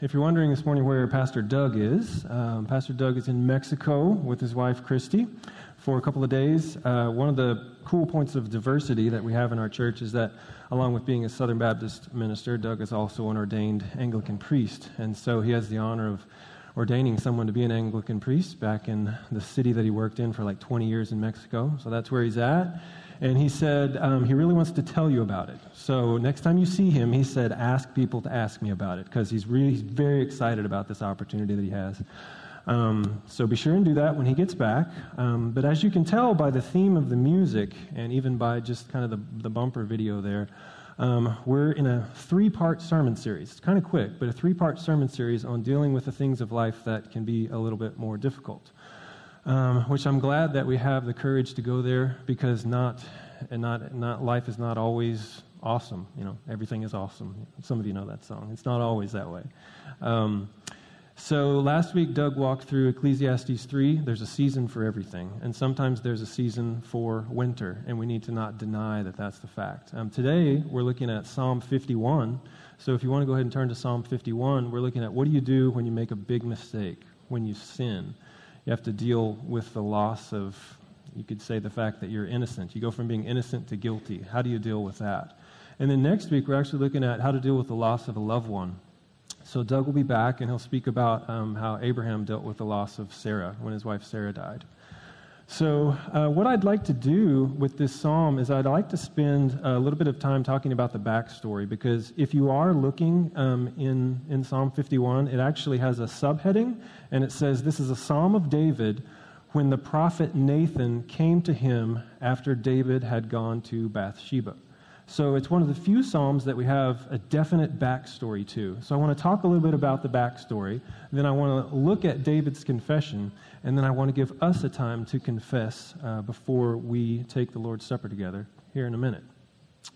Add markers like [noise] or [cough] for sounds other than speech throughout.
If you're wondering this morning where Pastor Doug is, um, Pastor Doug is in Mexico with his wife Christy for a couple of days. Uh, one of the cool points of diversity that we have in our church is that, along with being a Southern Baptist minister, Doug is also an ordained Anglican priest. And so he has the honor of ordaining someone to be an Anglican priest back in the city that he worked in for like 20 years in Mexico. So that's where he's at and he said um, he really wants to tell you about it. So next time you see him, he said, ask people to ask me about it because he's really he's very excited about this opportunity that he has. Um, so be sure and do that when he gets back. Um, but as you can tell by the theme of the music and even by just kind of the, the bumper video there, um, we're in a three part sermon series. It's kind of quick, but a three part sermon series on dealing with the things of life that can be a little bit more difficult um, which I'm glad that we have the courage to go there because not, and not, not life is not always awesome. You know, everything is awesome. Some of you know that song. It's not always that way. Um, so last week, Doug walked through Ecclesiastes 3. There's a season for everything, and sometimes there's a season for winter, and we need to not deny that that's the fact. Um, today, we're looking at Psalm 51. So if you want to go ahead and turn to Psalm 51, we're looking at what do you do when you make a big mistake, when you sin you have to deal with the loss of, you could say, the fact that you're innocent. You go from being innocent to guilty. How do you deal with that? And then next week, we're actually looking at how to deal with the loss of a loved one. So Doug will be back, and he'll speak about um, how Abraham dealt with the loss of Sarah when his wife Sarah died. So, uh, what I'd like to do with this psalm is I'd like to spend a little bit of time talking about the backstory because if you are looking um, in, in Psalm 51, it actually has a subheading and it says, This is a psalm of David when the prophet Nathan came to him after David had gone to Bathsheba. So it's one of the few Psalms that we have a definite backstory to. So I want to talk a little bit about the backstory. Then I want to look at David's confession. And then I want to give us a time to confess uh, before we take the Lord's Supper together here in a minute.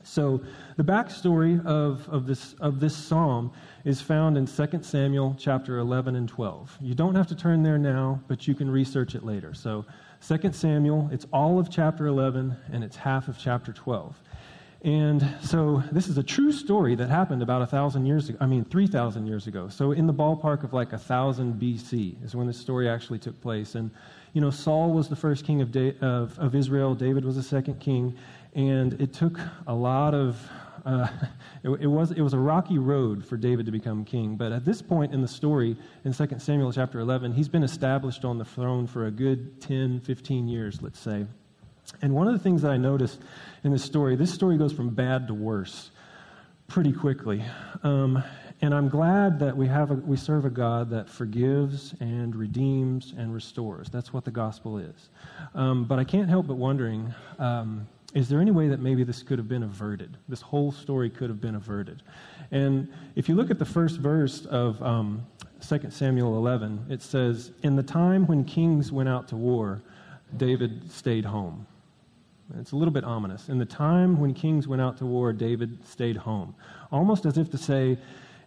So the backstory of, of, this, of this psalm is found in 2 Samuel chapter 11 and 12. You don't have to turn there now, but you can research it later. So 2 Samuel, it's all of chapter 11 and it's half of chapter 12. And so this is a true story that happened about a thousand years ago, I mean, 3,000 years ago. So in the ballpark of like a thousand BC is when this story actually took place. And, you know, Saul was the first king of, da- of, of Israel, David was the second king, and it took a lot of, uh, [laughs] it, it, was, it was a rocky road for David to become king. But at this point in the story, in 2 Samuel chapter 11, he's been established on the throne for a good 10, 15 years, let's say. And one of the things that I noticed in this story, this story goes from bad to worse pretty quickly. Um, and I'm glad that we, have a, we serve a God that forgives and redeems and restores. That's what the gospel is. Um, but I can't help but wondering um, is there any way that maybe this could have been averted? This whole story could have been averted. And if you look at the first verse of um, 2 Samuel 11, it says, In the time when kings went out to war, David stayed home. It's a little bit ominous. In the time when kings went out to war, David stayed home. Almost as if to say,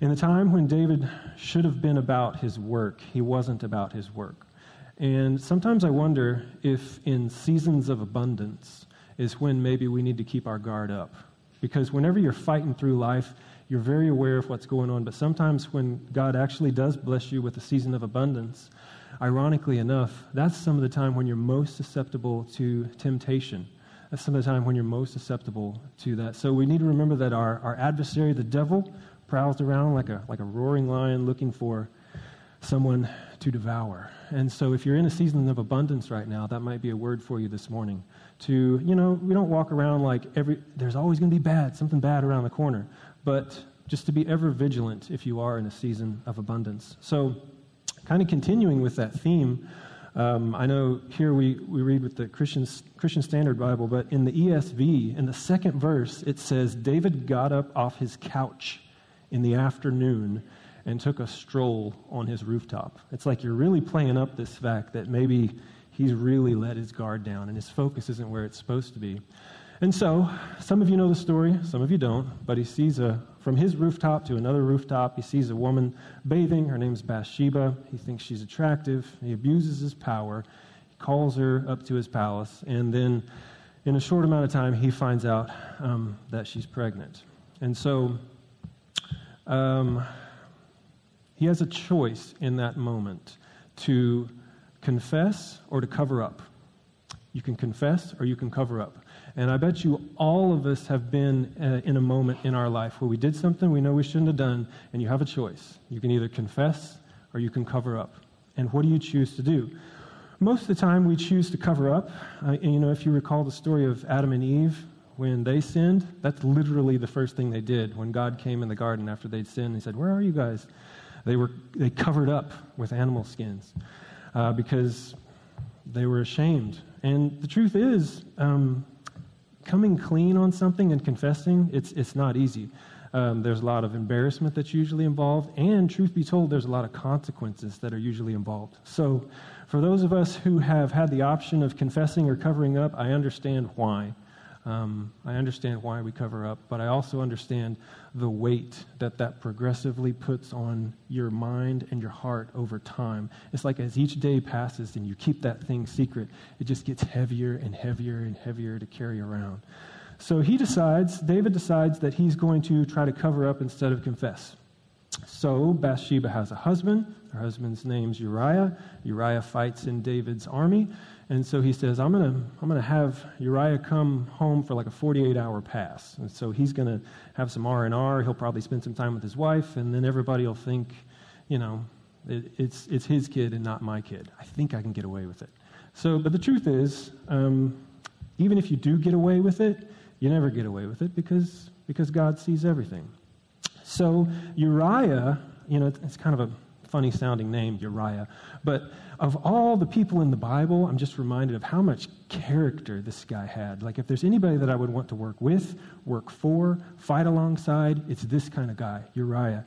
in the time when David should have been about his work, he wasn't about his work. And sometimes I wonder if in seasons of abundance is when maybe we need to keep our guard up. Because whenever you're fighting through life, you're very aware of what's going on. But sometimes when God actually does bless you with a season of abundance, ironically enough, that's some of the time when you're most susceptible to temptation that's some of the time when you're most susceptible to that. So we need to remember that our, our adversary, the devil, prowls around like a, like a roaring lion looking for someone to devour. And so if you're in a season of abundance right now, that might be a word for you this morning. To, you know, we don't walk around like every, there's always going to be bad, something bad around the corner. But just to be ever vigilant if you are in a season of abundance. So, kind of continuing with that theme, um, I know here we, we read with the Christian, Christian Standard Bible, but in the ESV, in the second verse, it says, David got up off his couch in the afternoon and took a stroll on his rooftop. It's like you're really playing up this fact that maybe he's really let his guard down and his focus isn't where it's supposed to be. And so, some of you know the story, some of you don't, but he sees a, from his rooftop to another rooftop, he sees a woman bathing. Her name's Bathsheba. He thinks she's attractive. He abuses his power. He calls her up to his palace. And then, in a short amount of time, he finds out um, that she's pregnant. And so, um, He has a choice in that moment to confess or to cover up. You can confess or you can cover up. And I bet you all of us have been uh, in a moment in our life where we did something we know we shouldn't have done, and you have a choice. You can either confess or you can cover up. And what do you choose to do? Most of the time, we choose to cover up. Uh, and, you know, if you recall the story of Adam and Eve, when they sinned, that's literally the first thing they did. When God came in the garden after they'd sinned, He said, Where are you guys? They, were, they covered up with animal skins uh, because they were ashamed. And the truth is, um, coming clean on something and confessing, it's, it's not easy. Um, there's a lot of embarrassment that's usually involved, and truth be told, there's a lot of consequences that are usually involved. So, for those of us who have had the option of confessing or covering up, I understand why. Um, I understand why we cover up, but I also understand the weight that that progressively puts on your mind and your heart over time. It's like as each day passes and you keep that thing secret, it just gets heavier and heavier and heavier to carry around. So he decides, David decides that he's going to try to cover up instead of confess. So Bathsheba has a husband. Her husband's name's Uriah. Uriah fights in David's army. And so he says, I'm going to I'm gonna have Uriah come home for like a 48 hour pass. And so he's going to have some R&R. He'll probably spend some time with his wife, and then everybody will think, you know, it, it's, it's his kid and not my kid. I think I can get away with it. So, but the truth is, um, even if you do get away with it, you never get away with it because, because God sees everything. So Uriah, you know, it's kind of a funny sounding name, Uriah. But of all the people in the Bible, I'm just reminded of how much character this guy had. Like, if there's anybody that I would want to work with, work for, fight alongside, it's this kind of guy, Uriah.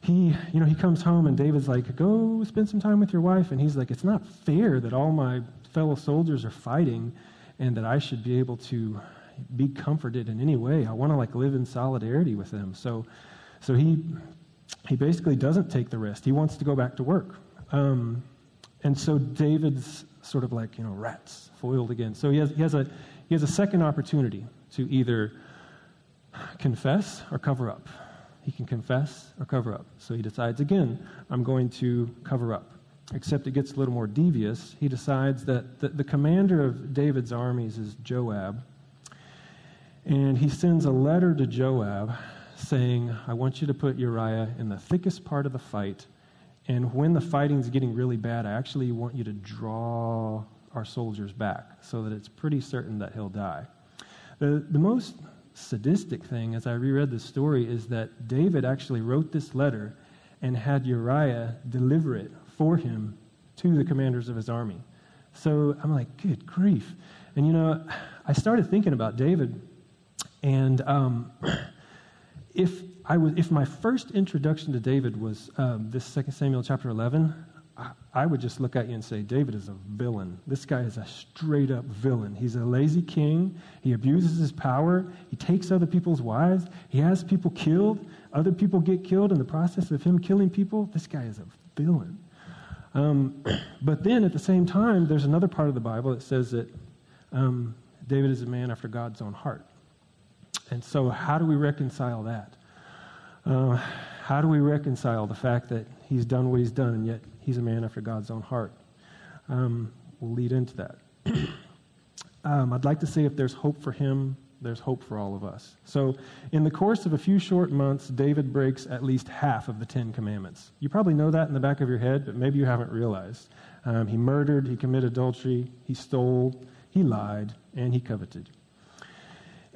He, you know, he comes home and David's like, go spend some time with your wife. And he's like, it's not fair that all my fellow soldiers are fighting and that I should be able to be comforted in any way. I want to like live in solidarity with them. So, so he he basically doesn't take the rest. He wants to go back to work. Um, and so David's sort of like, you know, rats foiled again. So he has, he, has a, he has a second opportunity to either confess or cover up. He can confess or cover up. So he decides, again, I'm going to cover up. Except it gets a little more devious. He decides that the, the commander of David's armies is Joab. And he sends a letter to Joab saying, I want you to put Uriah in the thickest part of the fight. And when the fighting's getting really bad, I actually want you to draw our soldiers back so that it's pretty certain that he'll die. The, the most sadistic thing, as I reread the story, is that David actually wrote this letter and had Uriah deliver it for him to the commanders of his army. So I'm like, good grief. And you know, I started thinking about David, and um, [clears throat] if I was, if my first introduction to David was um, this Second Samuel chapter 11, I, I would just look at you and say, David is a villain. This guy is a straight up villain. He's a lazy king. He abuses his power. He takes other people's wives. He has people killed. Other people get killed in the process of him killing people. This guy is a villain. Um, [clears throat] but then at the same time, there's another part of the Bible that says that um, David is a man after God's own heart. And so, how do we reconcile that? Uh, how do we reconcile the fact that he's done what he's done and yet he's a man after God's own heart? Um, we'll lead into that. [clears throat] um, I'd like to say if there's hope for him, there's hope for all of us. So, in the course of a few short months, David breaks at least half of the Ten Commandments. You probably know that in the back of your head, but maybe you haven't realized. Um, he murdered, he committed adultery, he stole, he lied, and he coveted.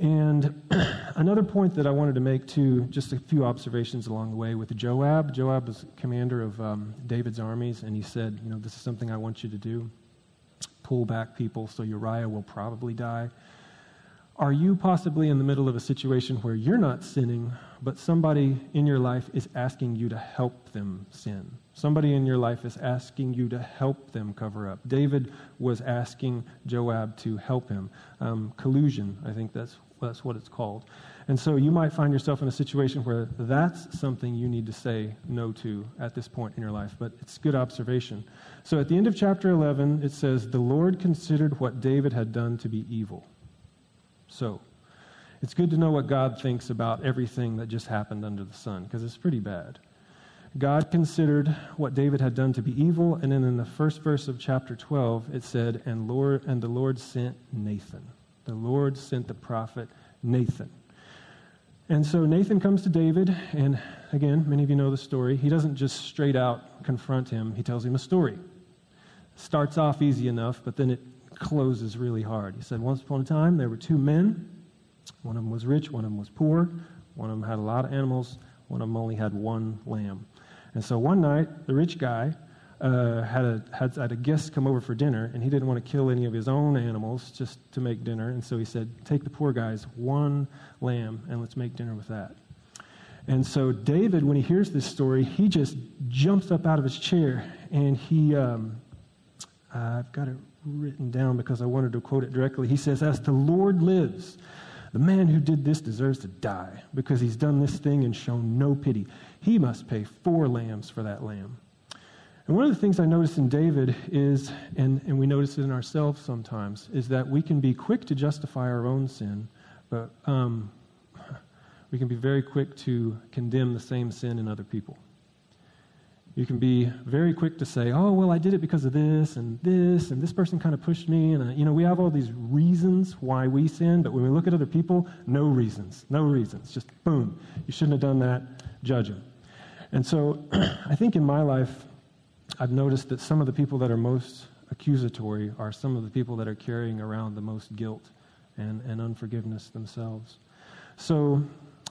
And [clears throat] another point that I wanted to make, too, just a few observations along the way with Joab. Joab was commander of um, David's armies, and he said, You know, this is something I want you to do. Pull back people so Uriah will probably die. Are you possibly in the middle of a situation where you're not sinning, but somebody in your life is asking you to help them sin? Somebody in your life is asking you to help them cover up. David was asking Joab to help him. Um, collusion, I think that's, that's what it's called. And so you might find yourself in a situation where that's something you need to say no to at this point in your life, but it's good observation. So at the end of chapter 11, it says, The Lord considered what David had done to be evil. So it's good to know what God thinks about everything that just happened under the sun, because it's pretty bad. God considered what David had done to be evil, and then in the first verse of chapter 12, it said, And, Lord, and the Lord sent Nathan. The Lord sent the prophet Nathan. And so Nathan comes to David, and again, many of you know the story. He doesn't just straight out confront him, he tells him a story. Starts off easy enough, but then it closes really hard. He said, Once upon a time, there were two men. One of them was rich, one of them was poor. One of them had a lot of animals, one of them only had one lamb. And so one night, the rich guy uh, had, a, had, had a guest come over for dinner, and he didn't want to kill any of his own animals just to make dinner. And so he said, Take the poor guy's one lamb, and let's make dinner with that. And so David, when he hears this story, he just jumps up out of his chair, and he, um, I've got it written down because I wanted to quote it directly. He says, As the Lord lives, the man who did this deserves to die because he's done this thing and shown no pity. He must pay four lambs for that lamb. And one of the things I notice in David is, and, and we notice it in ourselves sometimes, is that we can be quick to justify our own sin, but um, we can be very quick to condemn the same sin in other people. You can be very quick to say, oh, well, I did it because of this and this, and this person kind of pushed me. And, uh, you know, we have all these reasons why we sin, but when we look at other people, no reasons. No reasons. Just boom. You shouldn't have done that. Judge them. And so [clears throat] I think in my life, I've noticed that some of the people that are most accusatory are some of the people that are carrying around the most guilt and, and unforgiveness themselves. So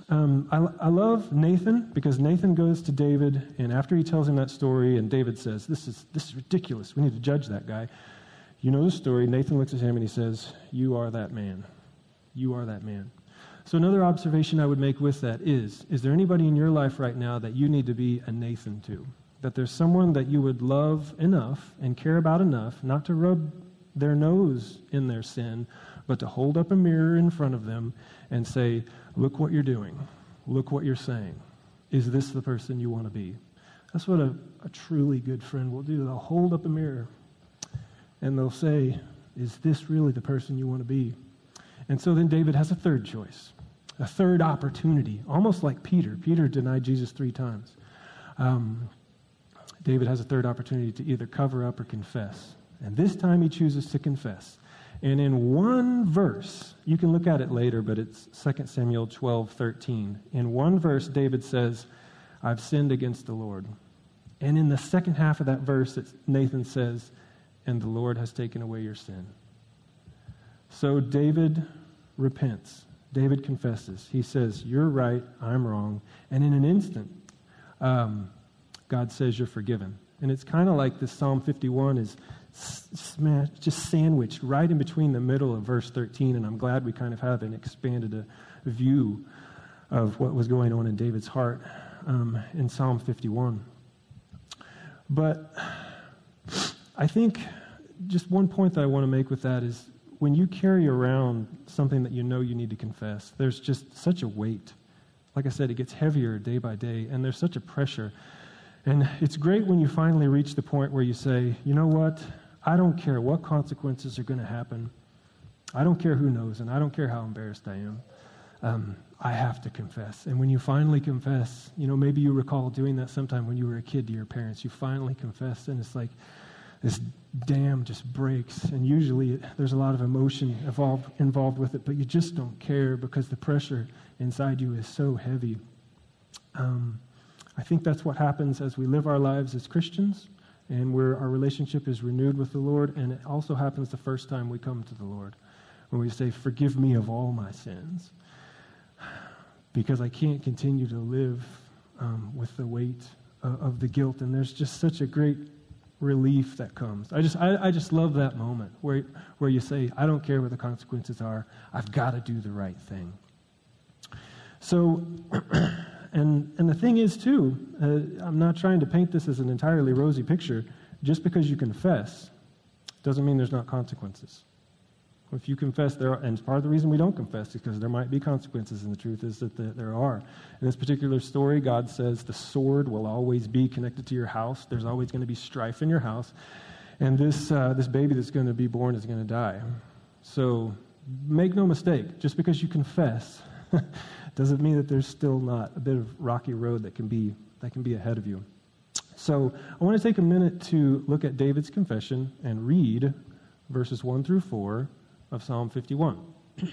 um, I, I, love Nathan because Nathan goes to David, and after he tells him that story, and David says, This is, this is ridiculous. We need to judge that guy. You know the story. Nathan looks at him and he says, You are that man. You are that man. So, another observation I would make with that is Is there anybody in your life right now that you need to be a Nathan to? That there's someone that you would love enough and care about enough not to rub their nose in their sin, but to hold up a mirror in front of them and say, Look what you're doing. Look what you're saying. Is this the person you want to be? That's what a, a truly good friend will do. They'll hold up a mirror and they'll say, Is this really the person you want to be? And so then David has a third choice, a third opportunity, almost like Peter. Peter denied Jesus three times. Um, David has a third opportunity to either cover up or confess. And this time he chooses to confess. And in one verse, you can look at it later, but it's 2 Samuel 12, 13. In one verse, David says, I've sinned against the Lord. And in the second half of that verse, Nathan says, And the Lord has taken away your sin. So David repents. David confesses. He says, You're right, I'm wrong. And in an instant, um, God says you're forgiven. And it's kind of like this Psalm 51 is smashed, just sandwiched right in between the middle of verse 13, and I'm glad we kind of have an expanded a, a view of what was going on in David's heart um, in Psalm 51. But I think just one point that I want to make with that is when you carry around something that you know you need to confess, there's just such a weight. Like I said, it gets heavier day by day, and there's such a pressure. And it's great when you finally reach the point where you say, you know what? I don't care what consequences are going to happen. I don't care who knows, and I don't care how embarrassed I am. Um, I have to confess. And when you finally confess, you know, maybe you recall doing that sometime when you were a kid to your parents. You finally confess, and it's like this dam just breaks. And usually it, there's a lot of emotion involved, involved with it, but you just don't care because the pressure inside you is so heavy. Um, I think that's what happens as we live our lives as Christians and where our relationship is renewed with the Lord. And it also happens the first time we come to the Lord when we say, Forgive me of all my sins. Because I can't continue to live um, with the weight of, of the guilt. And there's just such a great relief that comes. I just, I, I, just love that moment where, where you say, I don't care what the consequences are, I've got to do the right thing. So, [clears throat] and, and the thing is, too, uh, I'm not trying to paint this as an entirely rosy picture. Just because you confess doesn't mean there's not consequences. If you confess, there are, and part of the reason we don't confess is because there might be consequences, and the truth is that there are. In this particular story, God says the sword will always be connected to your house. There's always going to be strife in your house, and this uh, this baby that's going to be born is going to die. So make no mistake, just because you confess [laughs] doesn't mean that there's still not a bit of rocky road that can be, that can be ahead of you. So I want to take a minute to look at David's confession and read verses 1 through 4 of Psalm 51. [clears throat]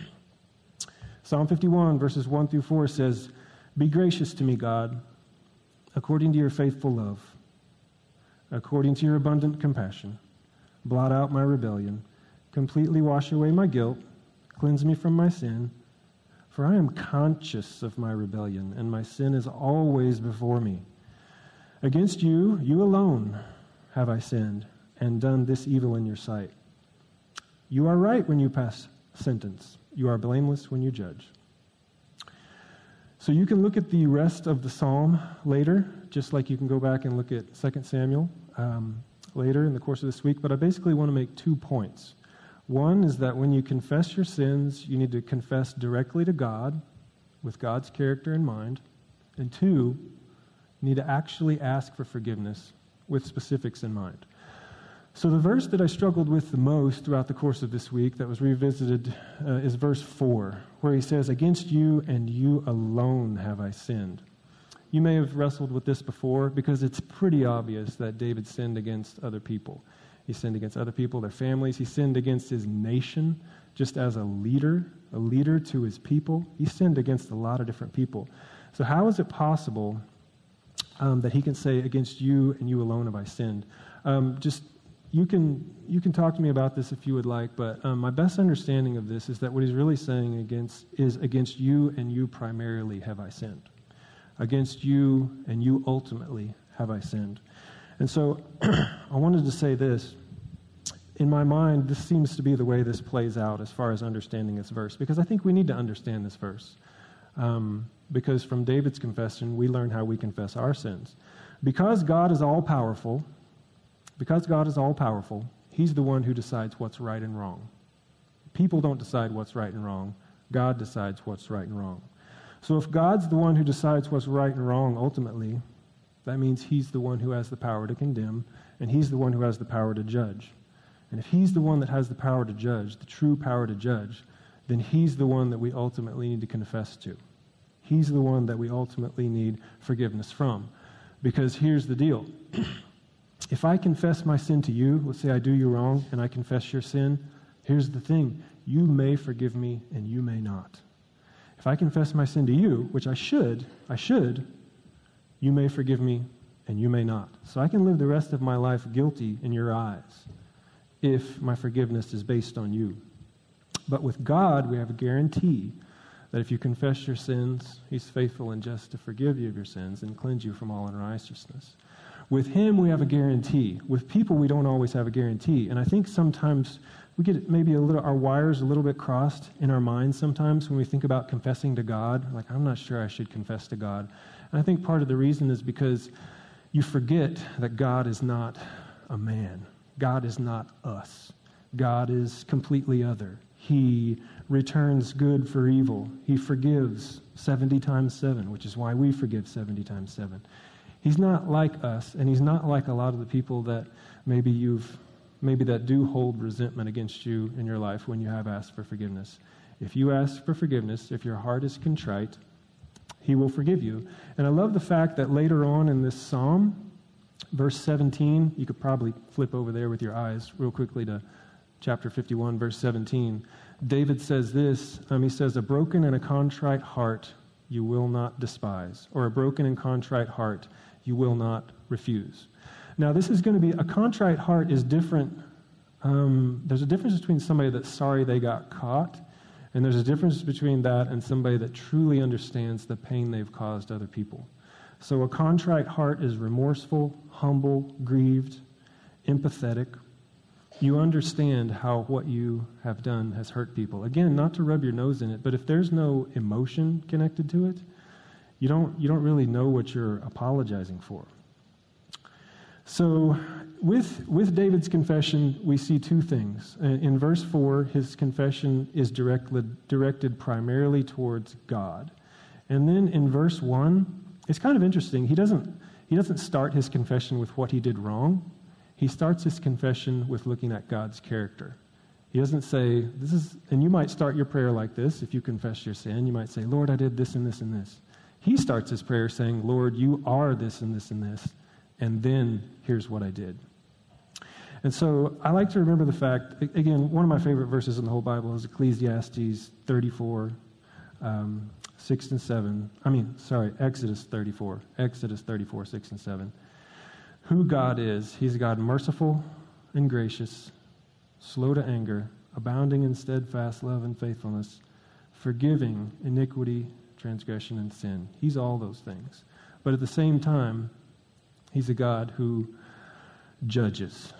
Psalm 51, verses 1 through 4 says, Be gracious to me, God, according to your faithful love, according to your abundant compassion. Blot out my rebellion, completely wash away my guilt, cleanse me from my sin. For I am conscious of my rebellion, and my sin is always before me. Against you, you alone, have I sinned and done this evil in your sight. You are right when you pass sentence. You are blameless when you judge. So you can look at the rest of the psalm later, just like you can go back and look at 2 Samuel um, later in the course of this week. But I basically want to make two points. One is that when you confess your sins, you need to confess directly to God with God's character in mind. And two, you need to actually ask for forgiveness with specifics in mind. So, the verse that I struggled with the most throughout the course of this week that was revisited uh, is verse 4, where he says, Against you and you alone have I sinned. You may have wrestled with this before because it's pretty obvious that David sinned against other people. He sinned against other people, their families. He sinned against his nation just as a leader, a leader to his people. He sinned against a lot of different people. So, how is it possible um, that he can say, Against you and you alone have I sinned? Um, just you can you can talk to me about this if you would like, but um, my best understanding of this is that what he's really saying against is against you and you primarily have I sinned. Against you and you ultimately have I sinned. And so [clears throat] I wanted to say this. In my mind, this seems to be the way this plays out as far as understanding this verse, because I think we need to understand this verse. Um, because from David's confession, we learn how we confess our sins. Because God is all powerful, because God is all powerful, He's the one who decides what's right and wrong. People don't decide what's right and wrong, God decides what's right and wrong. So if God's the one who decides what's right and wrong ultimately, that means He's the one who has the power to condemn, and He's the one who has the power to judge. And if He's the one that has the power to judge, the true power to judge, then He's the one that we ultimately need to confess to. He's the one that we ultimately need forgiveness from. Because here's the deal [clears throat] if I confess my sin to you, let's say I do you wrong and I confess your sin, here's the thing you may forgive me and you may not. If I confess my sin to you, which I should, I should, you may forgive me and you may not. So I can live the rest of my life guilty in your eyes if my forgiveness is based on you. But with God, we have a guarantee that if you confess your sins, He's faithful and just to forgive you of your sins and cleanse you from all unrighteousness. With Him, we have a guarantee. With people, we don't always have a guarantee. And I think sometimes we get maybe a little, our wires a little bit crossed in our minds sometimes when we think about confessing to God. Like, I'm not sure I should confess to God. And I think part of the reason is because you forget that God is not a man, God is not us. God is completely other. He returns good for evil. He forgives 70 times 7, which is why we forgive 70 times 7. He's not like us, and he's not like a lot of the people that maybe you've maybe that do hold resentment against you in your life when you have asked for forgiveness. If you ask for forgiveness, if your heart is contrite, he will forgive you. And I love the fact that later on in this psalm, verse 17, you could probably flip over there with your eyes real quickly to chapter 51, verse 17. David says this um, He says, A broken and a contrite heart you will not despise, or a broken and contrite heart you will not refuse. Now, this is going to be a contrite heart is different. Um, there's a difference between somebody that's sorry they got caught, and there's a difference between that and somebody that truly understands the pain they've caused other people. So, a contrite heart is remorseful, humble, grieved, empathetic. You understand how what you have done has hurt people. Again, not to rub your nose in it, but if there's no emotion connected to it, you don't, you don't really know what you're apologizing for. So, with, with David's confession, we see two things. Uh, in verse 4, his confession is directed, directed primarily towards God. And then in verse 1, it's kind of interesting. He doesn't, he doesn't start his confession with what he did wrong, he starts his confession with looking at God's character. He doesn't say, This is, and you might start your prayer like this if you confess your sin. You might say, Lord, I did this and this and this. He starts his prayer saying, Lord, you are this and this and this, and then here's what I did. And so I like to remember the fact, again, one of my favorite verses in the whole Bible is Ecclesiastes 34, um, 6 and 7. I mean, sorry, Exodus 34. Exodus 34, 6 and 7. Who God is, He's a God merciful and gracious, slow to anger, abounding in steadfast love and faithfulness, forgiving iniquity, transgression, and sin. He's all those things. But at the same time, He's a God who judges.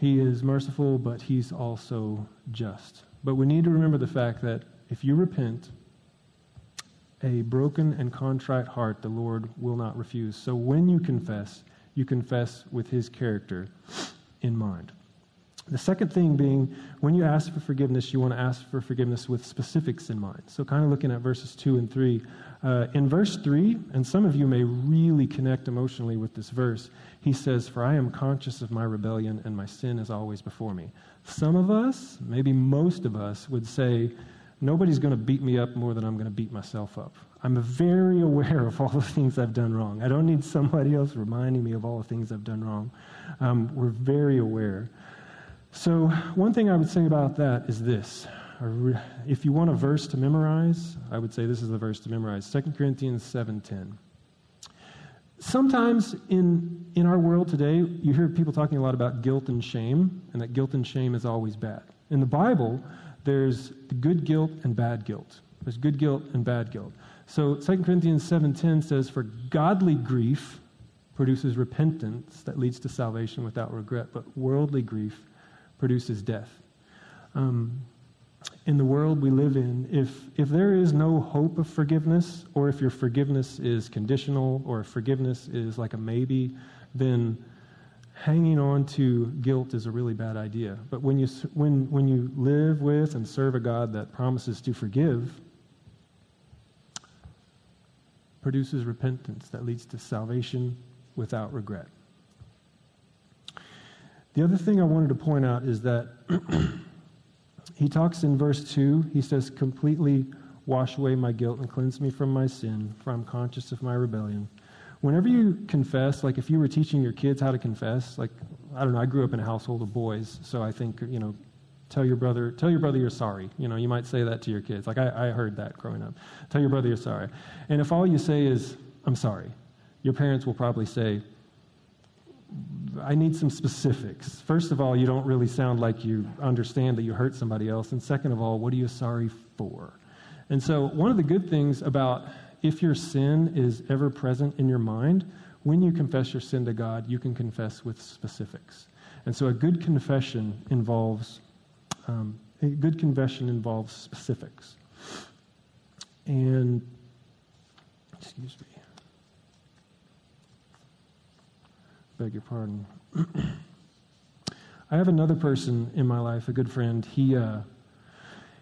He is merciful, but He's also just. But we need to remember the fact that if you repent, a broken and contrite heart the Lord will not refuse. So when you confess, you confess with His character in mind. The second thing being, when you ask for forgiveness, you want to ask for forgiveness with specifics in mind. So, kind of looking at verses 2 and 3. Uh, in verse 3, and some of you may really connect emotionally with this verse, he says, For I am conscious of my rebellion, and my sin is always before me. Some of us, maybe most of us, would say, Nobody's going to beat me up more than I'm going to beat myself up. I'm very [laughs] aware of all the things I've done wrong. I don't need somebody else reminding me of all the things I've done wrong. Um, we're very aware. So, one thing I would say about that is this. If you want a verse to memorize, I would say this is the verse to memorize 2 Corinthians 7:10. Sometimes in, in our world today, you hear people talking a lot about guilt and shame, and that guilt and shame is always bad. In the Bible, there's good guilt and bad guilt. There's good guilt and bad guilt. So 2 Corinthians 7:10 says, "For godly grief produces repentance that leads to salvation without regret, but worldly grief produces death. Um, in the world we live in, if, if there is no hope of forgiveness, or if your forgiveness is conditional, or if forgiveness is like a maybe, then hanging on to guilt is a really bad idea. But when you, when, when you live with and serve a God that promises to forgive, produces repentance that leads to salvation without regret. The other thing I wanted to point out is that [clears throat] he talks in verse 2, he says, completely wash away my guilt and cleanse me from my sin, for I'm conscious of my rebellion. Whenever you confess, like if you were teaching your kids how to confess, like, I don't know, I grew up in a household of boys, so I think, you know, tell your brother, tell your brother you're sorry. You know, you might say that to your kids. Like I, I heard that growing up. Tell your brother you're sorry. And if all you say is, I'm sorry, your parents will probably say, I need some specifics. First of all, you don't really sound like you understand that you hurt somebody else. And second of all, what are you sorry for? And so, one of the good things about if your sin is ever present in your mind, when you confess your sin to God, you can confess with specifics. And so, a good confession involves um, a good confession involves specifics. And excuse me. Beg your pardon. [clears throat] I have another person in my life, a good friend. He, uh,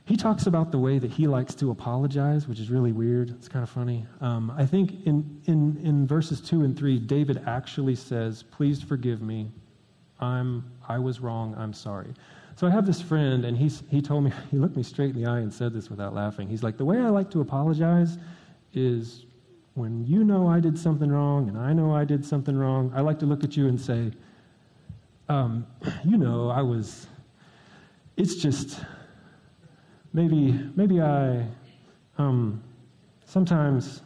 he talks about the way that he likes to apologize, which is really weird. It's kind of funny. Um, I think in, in, in verses 2 and 3, David actually says, Please forgive me. I'm, I was wrong. I'm sorry. So I have this friend, and he's, he told me, [laughs] he looked me straight in the eye and said this without laughing. He's like, The way I like to apologize is when you know I did something wrong and I know I did something wrong, I like to look at you and say, um, you know, I was, it's just, maybe, maybe I, um, sometimes,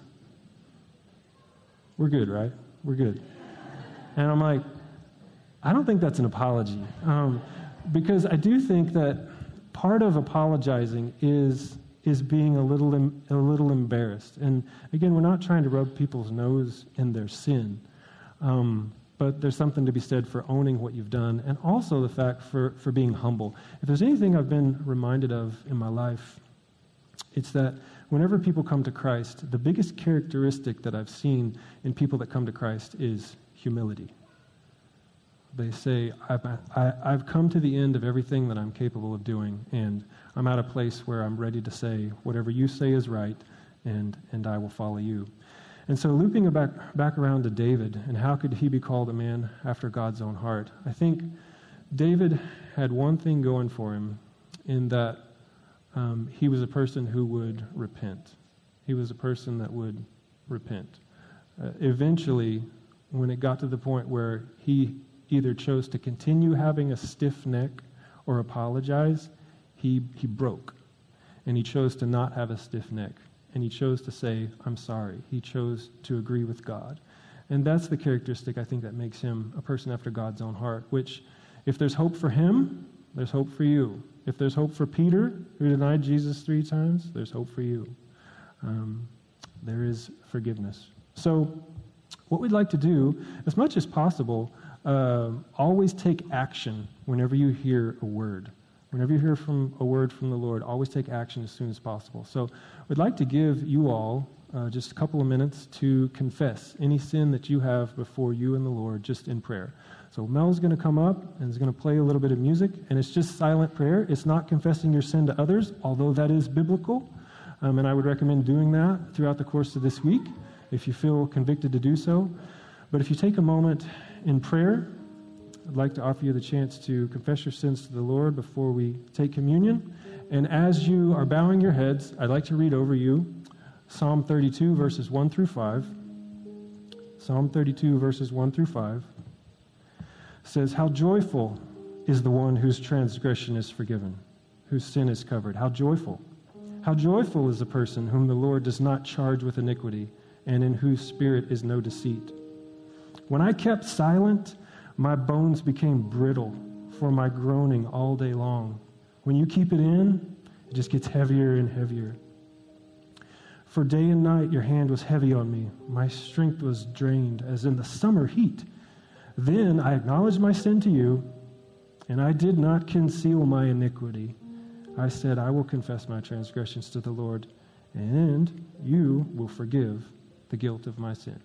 we're good, right? We're good. And I'm like, I don't think that's an apology. Um, because I do think that part of apologizing is is being a little, a little embarrassed. And again, we're not trying to rub people's nose in their sin, um, but there's something to be said for owning what you've done, and also the fact for, for being humble. If there's anything I've been reminded of in my life, it's that whenever people come to Christ, the biggest characteristic that I've seen in people that come to Christ is humility. They say, I've, I, i have come to the end of everything that I'm capable of doing, and I'm at a place where I'm ready to say, whatever you say is right, and, and I will follow you. And so, looping back, back around to David, and how could he be called a man after God's own heart? I think David had one thing going for him in that um, he was a person who would repent. He was a person that would repent. Uh, eventually, when it got to the point where he either chose to continue having a stiff neck or apologize, he, he broke. And he chose to not have a stiff neck. And he chose to say, I'm sorry. He chose to agree with God. And that's the characteristic I think that makes him a person after God's own heart, which, if there's hope for him, there's hope for you. If there's hope for Peter, who denied Jesus three times, there's hope for you. Um, there is forgiveness. So, what we'd like to do, as much as possible, uh, always take action whenever you hear a word. Whenever you hear from a word from the Lord, always take action as soon as possible. So, we'd like to give you all uh, just a couple of minutes to confess any sin that you have before you and the Lord, just in prayer. So, Mel's going to come up and is going to play a little bit of music, and it's just silent prayer. It's not confessing your sin to others, although that is biblical. Um, and I would recommend doing that throughout the course of this week if you feel convicted to do so. But if you take a moment in prayer, I'd like to offer you the chance to confess your sins to the Lord before we take communion. And as you are bowing your heads, I'd like to read over you Psalm 32, verses 1 through 5. Psalm 32, verses 1 through 5 says, How joyful is the one whose transgression is forgiven, whose sin is covered. How joyful. How joyful is the person whom the Lord does not charge with iniquity, and in whose spirit is no deceit. When I kept silent, my bones became brittle for my groaning all day long. When you keep it in, it just gets heavier and heavier. For day and night your hand was heavy on me. My strength was drained as in the summer heat. Then I acknowledged my sin to you, and I did not conceal my iniquity. I said, I will confess my transgressions to the Lord, and you will forgive the guilt of my sin.